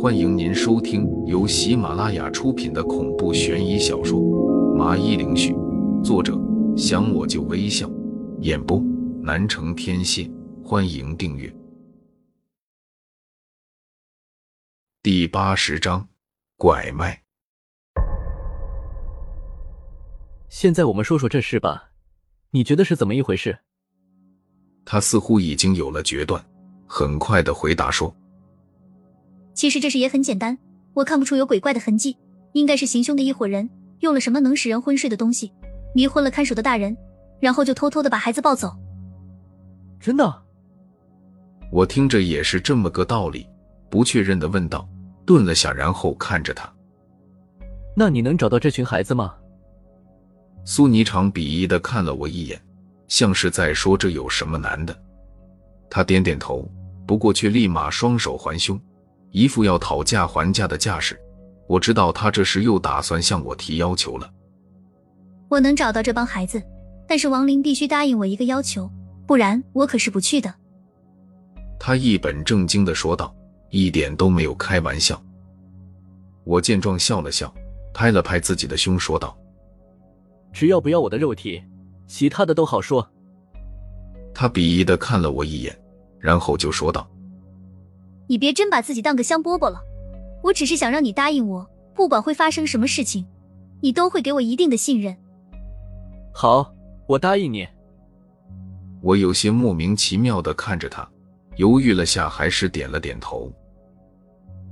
欢迎您收听由喜马拉雅出品的恐怖悬疑小说《麻衣灵絮》，作者想我就微笑，演播南城天蝎。欢迎订阅。第八十章，拐卖。现在我们说说这事吧，你觉得是怎么一回事？他似乎已经有了决断，很快的回答说：“其实这事也很简单，我看不出有鬼怪的痕迹，应该是行凶的一伙人用了什么能使人昏睡的东西，迷昏了看守的大人，然后就偷偷的把孩子抱走。”真的？我听着也是这么个道理，不确认的问道，顿了下，然后看着他：“那你能找到这群孩子吗？”苏霓裳鄙夷的看了我一眼。像是在说这有什么难的？他点点头，不过却立马双手环胸，一副要讨价还价的架势。我知道他这时又打算向我提要求了。我能找到这帮孩子，但是王林必须答应我一个要求，不然我可是不去的。他一本正经的说道，一点都没有开玩笑。我见状笑了笑，拍了拍自己的胸，说道：“只要不要我的肉体。”其他的都好说。他鄙夷的看了我一眼，然后就说道：“你别真把自己当个香饽饽了。我只是想让你答应我，不管会发生什么事情，你都会给我一定的信任。”好，我答应你。我有些莫名其妙的看着他，犹豫了下，还是点了点头。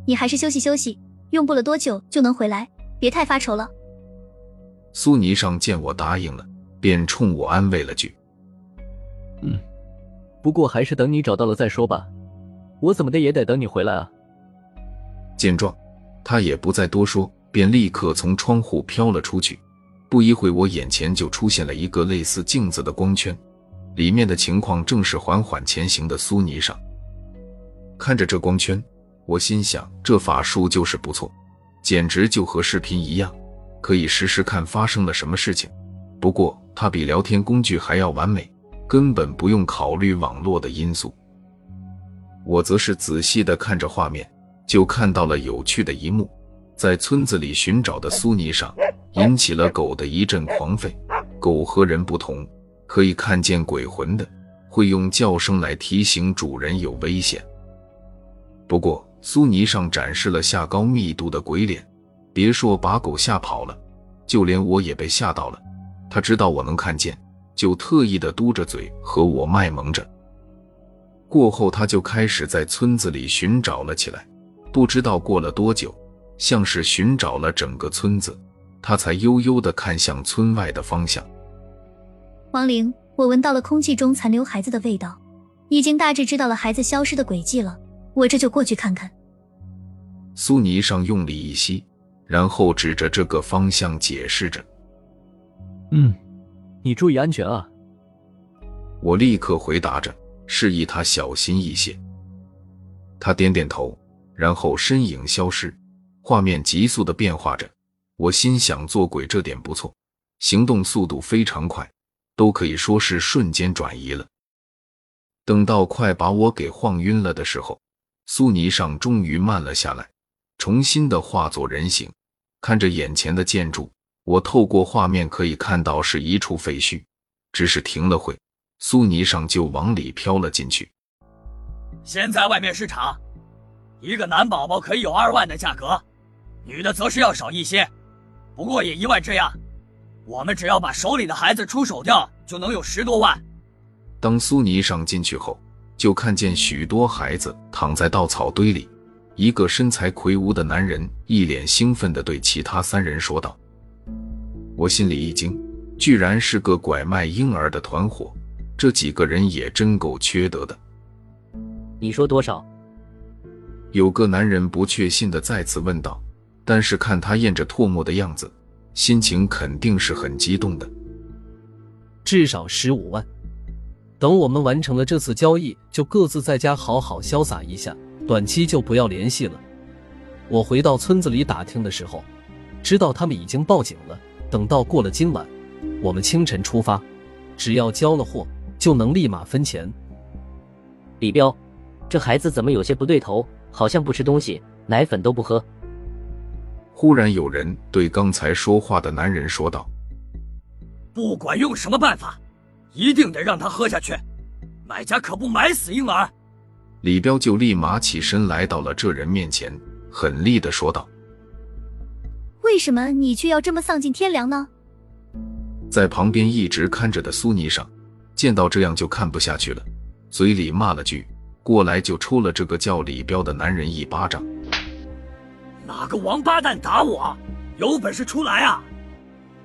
你还是休息休息，用不了多久就能回来，别太发愁了。苏霓裳见我答应了。便冲我安慰了句：“嗯，不过还是等你找到了再说吧，我怎么的也得等你回来啊。”见状，他也不再多说，便立刻从窗户飘了出去。不一会，我眼前就出现了一个类似镜子的光圈，里面的情况正是缓缓前行的苏尼上。看着这光圈，我心想，这法术就是不错，简直就和视频一样，可以实时看发生了什么事情。不过，它比聊天工具还要完美，根本不用考虑网络的因素。我则是仔细的看着画面，就看到了有趣的一幕：在村子里寻找的苏尼上，引起了狗的一阵狂吠。狗和人不同，可以看见鬼魂的，会用叫声来提醒主人有危险。不过，苏尼上展示了下高密度的鬼脸，别说把狗吓跑了，就连我也被吓到了。他知道我能看见，就特意的嘟着嘴和我卖萌着。过后，他就开始在村子里寻找了起来。不知道过了多久，像是寻找了整个村子，他才悠悠的看向村外的方向。王玲，我闻到了空气中残留孩子的味道，已经大致知道了孩子消失的轨迹了。我这就过去看看。苏霓裳用力一吸，然后指着这个方向解释着。嗯，你注意安全啊！我立刻回答着，示意他小心一些。他点点头，然后身影消失，画面急速的变化着。我心想，做鬼这点不错，行动速度非常快，都可以说是瞬间转移了。等到快把我给晃晕了的时候，苏霓裳终于慢了下来，重新的化作人形，看着眼前的建筑。我透过画面可以看到是一处废墟，只是停了会，苏泥上就往里飘了进去。现在外面市场，一个男宝宝可以有二万的价格，女的则是要少一些，不过也一万这样。我们只要把手里的孩子出手掉，就能有十多万。当苏泥上进去后，就看见许多孩子躺在稻草堆里，一个身材魁梧的男人一脸兴奋地对其他三人说道。我心里一惊，居然是个拐卖婴儿的团伙，这几个人也真够缺德的。你说多少？有个男人不确信的再次问道，但是看他咽着唾沫的样子，心情肯定是很激动的。至少十五万。等我们完成了这次交易，就各自在家好好潇洒一下，短期就不要联系了。我回到村子里打听的时候，知道他们已经报警了。等到过了今晚，我们清晨出发，只要交了货，就能立马分钱。李彪，这孩子怎么有些不对头？好像不吃东西，奶粉都不喝。忽然有人对刚才说话的男人说道：“不管用什么办法，一定得让他喝下去。买家可不买死婴儿。”李彪就立马起身来到了这人面前，狠厉的说道：“为什么你却要这么丧尽天良呢？”在旁边一直看着的苏霓裳，见到这样就看不下去了，嘴里骂了句。过来就抽了这个叫李彪的男人一巴掌。哪个王八蛋打我？有本事出来啊！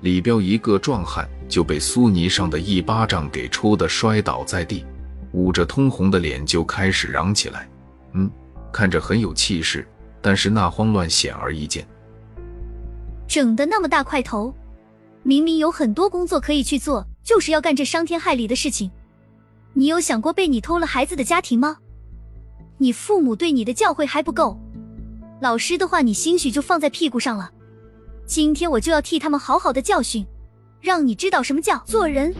李彪一个壮汉就被苏尼上的一巴掌给抽的摔倒在地，捂着通红的脸就开始嚷起来。嗯，看着很有气势，但是那慌乱显而易见。整的那么大块头，明明有很多工作可以去做，就是要干这伤天害理的事情。你有想过被你偷了孩子的家庭吗？你父母对你的教诲还不够，老师的话你兴许就放在屁股上了。今天我就要替他们好好的教训，让你知道什么叫做人。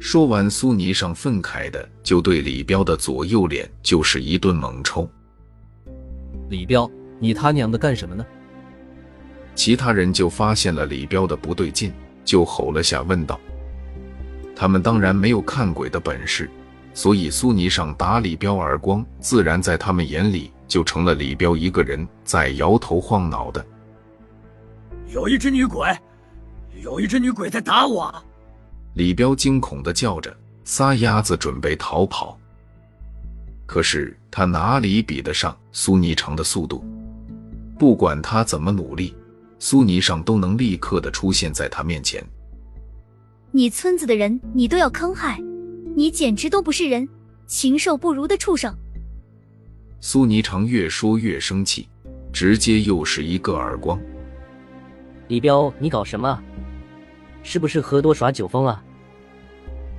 说完，苏霓裳愤慨的就对李彪的左右脸就是一顿猛抽。李彪，你他娘的干什么呢？其他人就发现了李彪的不对劲，就吼了下，问道：“他们当然没有看鬼的本事。”所以苏尼上打李彪耳光，自然在他们眼里就成了李彪一个人在摇头晃脑的。有一只女鬼，有一只女鬼在打我！李彪惊恐的叫着，撒丫子准备逃跑。可是他哪里比得上苏霓裳的速度？不管他怎么努力，苏尼上都能立刻的出现在他面前。你村子的人，你都要坑害！你简直都不是人，禽兽不如的畜生！苏霓裳越说越生气，直接又是一个耳光。李彪，你搞什么？是不是喝多耍酒疯啊？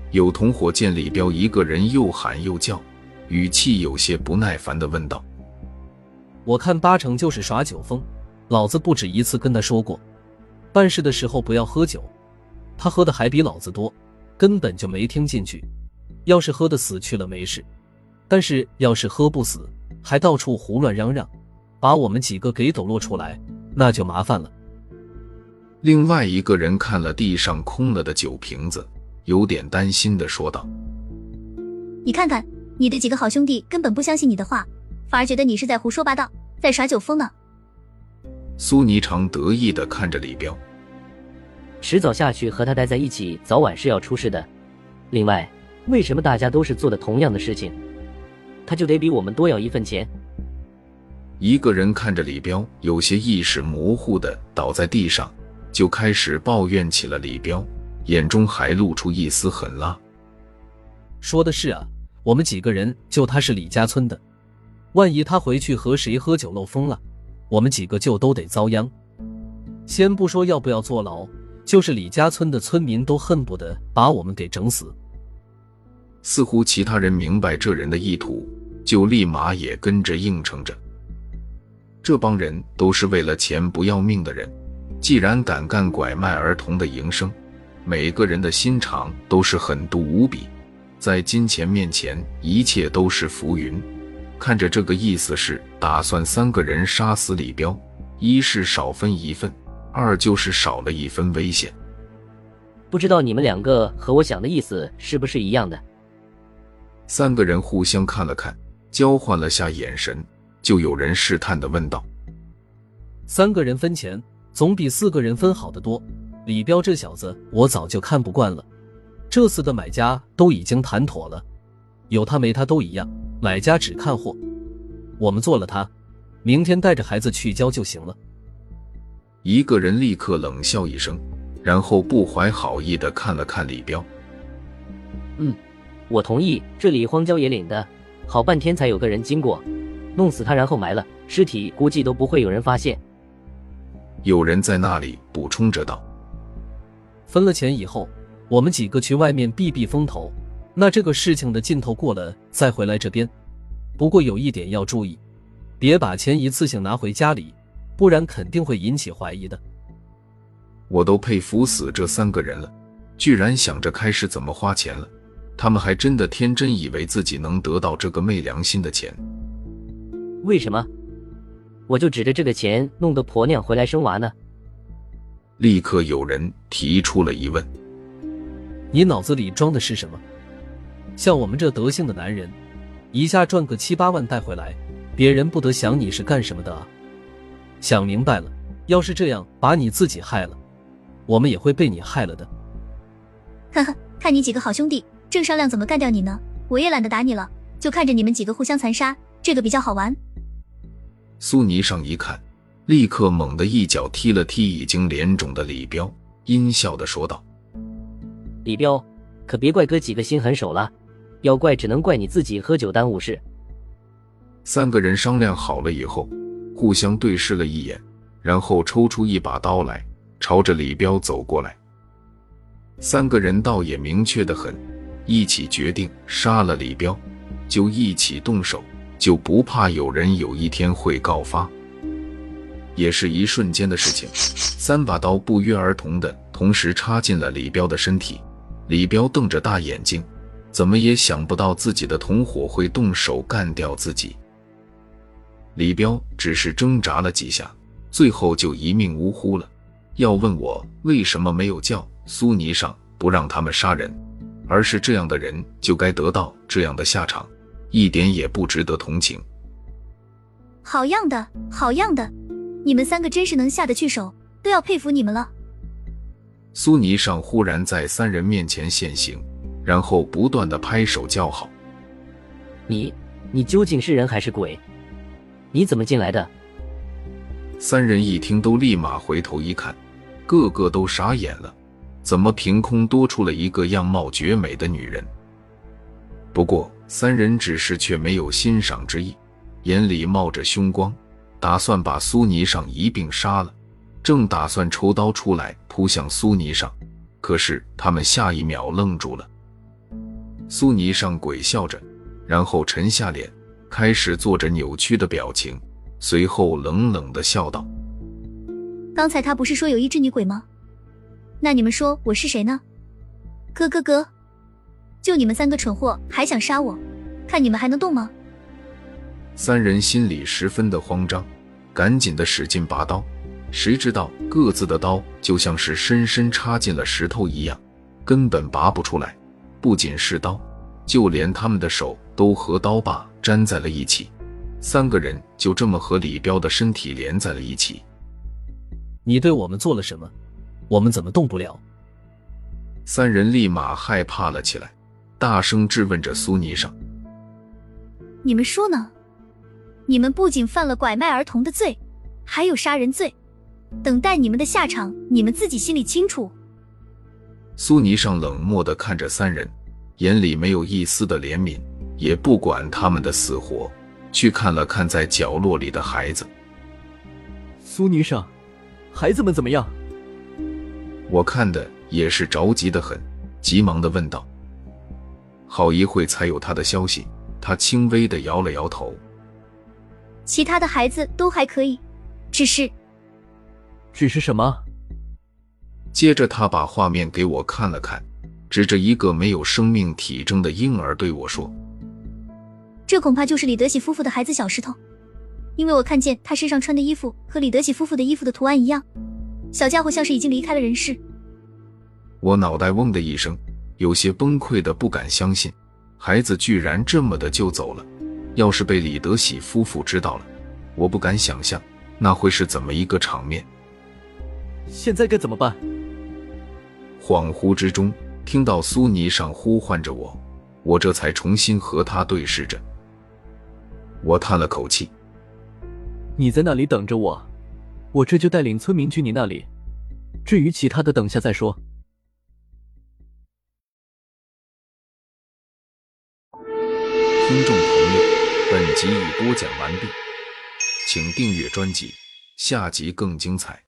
有同伙见李彪一个人又喊又叫，语气有些不耐烦的问道：“我看八成就是耍酒疯，老子不止一次跟他说过，办事的时候不要喝酒，他喝的还比老子多，根本就没听进去。”要是喝的死去了没事，但是要是喝不死，还到处胡乱嚷嚷，把我们几个给抖落出来，那就麻烦了。另外一个人看了地上空了的酒瓶子，有点担心的说道：“你看看，你的几个好兄弟根本不相信你的话，反而觉得你是在胡说八道，在耍酒疯呢。”苏霓裳得意的看着李彪，迟早下去和他待在一起，早晚是要出事的。另外。为什么大家都是做的同样的事情，他就得比我们多要一份钱？一个人看着李彪，有些意识模糊的倒在地上，就开始抱怨起了李彪，眼中还露出一丝狠辣。说的是啊，我们几个人就他是李家村的，万一他回去和谁喝酒漏风了，我们几个就都得遭殃。先不说要不要坐牢，就是李家村的村民都恨不得把我们给整死。似乎其他人明白这人的意图，就立马也跟着应承着。这帮人都是为了钱不要命的人，既然敢干拐卖儿童的营生，每个人的心肠都是狠毒无比，在金钱面前，一切都是浮云。看着这个意思是打算三个人杀死李彪，一是少分一份，二就是少了一分危险。不知道你们两个和我想的意思是不是一样的？三个人互相看了看，交换了下眼神，就有人试探的问道：“三个人分钱，总比四个人分好得多。李彪这小子，我早就看不惯了。这次的买家都已经谈妥了，有他没他都一样，买家只看货。我们做了他，明天带着孩子去交就行了。”一个人立刻冷笑一声，然后不怀好意的看了看李彪：“嗯。”我同意，这里荒郊野岭的，好半天才有个人经过，弄死他然后埋了尸体，估计都不会有人发现。有人在那里补充着道：“分了钱以后，我们几个去外面避避风头，那这个事情的劲头过了再回来这边。不过有一点要注意，别把钱一次性拿回家里，不然肯定会引起怀疑的。”我都佩服死这三个人了，居然想着开始怎么花钱了。他们还真的天真以为自己能得到这个昧良心的钱。为什么？我就指着这个钱弄得婆娘回来生娃呢？立刻有人提出了疑问：你脑子里装的是什么？像我们这德性的男人，一下赚个七八万带回来，别人不得想你是干什么的啊？想明白了，要是这样把你自己害了，我们也会被你害了的。呵呵，看你几个好兄弟，正商量怎么干掉你呢。我也懒得打你了，就看着你们几个互相残杀，这个比较好玩。苏霓上一看，立刻猛地一脚踢了踢已经脸肿的李彪，阴笑的说道：“李彪，可别怪哥几个心狠手辣，要怪只能怪你自己喝酒耽误事。”三个人商量好了以后，互相对视了一眼，然后抽出一把刀来，朝着李彪走过来。三个人倒也明确的很，一起决定杀了李彪，就一起动手。就不怕有人有一天会告发，也是一瞬间的事情。三把刀不约而同的同时插进了李彪的身体。李彪瞪着大眼睛，怎么也想不到自己的同伙会动手干掉自己。李彪只是挣扎了几下，最后就一命呜呼了。要问我为什么没有叫苏尼上不让他们杀人，而是这样的人就该得到这样的下场。一点也不值得同情。好样的，好样的！你们三个真是能下得去手，都要佩服你们了。苏尼上忽然在三人面前现形，然后不断的拍手叫好。你，你究竟是人还是鬼？你怎么进来的？三人一听，都立马回头一看，个个都傻眼了。怎么凭空多出了一个样貌绝美的女人？不过。三人只是却没有欣赏之意，眼里冒着凶光，打算把苏霓上一并杀了。正打算抽刀出来扑向苏霓上，可是他们下一秒愣住了。苏霓上鬼笑着，然后沉下脸，开始做着扭曲的表情，随后冷冷的笑道：“刚才他不是说有一只女鬼吗？那你们说我是谁呢？哥哥哥。”就你们三个蠢货还想杀我，看你们还能动吗？三人心里十分的慌张，赶紧的使劲拔刀，谁知道各自的刀就像是深深插进了石头一样，根本拔不出来。不仅是刀，就连他们的手都和刀把粘在了一起。三个人就这么和李彪的身体连在了一起。你对我们做了什么？我们怎么动不了？三人立马害怕了起来。大声质问着苏霓上：“你们说呢？你们不仅犯了拐卖儿童的罪，还有杀人罪。等待你们的下场，你们自己心里清楚。”苏霓上冷漠的看着三人，眼里没有一丝的怜悯，也不管他们的死活，去看了看在角落里的孩子。苏霓上，孩子们怎么样？我看的也是着急的很，急忙的问道。好一会才有他的消息，他轻微的摇了摇头。其他的孩子都还可以，只是，只是什么？接着他把画面给我看了看，指着一个没有生命体征的婴儿对我说：“这恐怕就是李德喜夫妇的孩子小石头，因为我看见他身上穿的衣服和李德喜夫妇的衣服的图案一样，小家伙像是已经离开了人世。”我脑袋嗡的一声。有些崩溃的不敢相信，孩子居然这么的就走了。要是被李德喜夫妇知道了，我不敢想象那会是怎么一个场面。现在该怎么办？恍惚之中，听到苏尼上呼唤着我，我这才重新和他对视着。我叹了口气：“你在那里等着我，我这就带领村民去你那里。至于其他的，等下再说。”听众朋友，本集已播讲完毕，请订阅专辑，下集更精彩。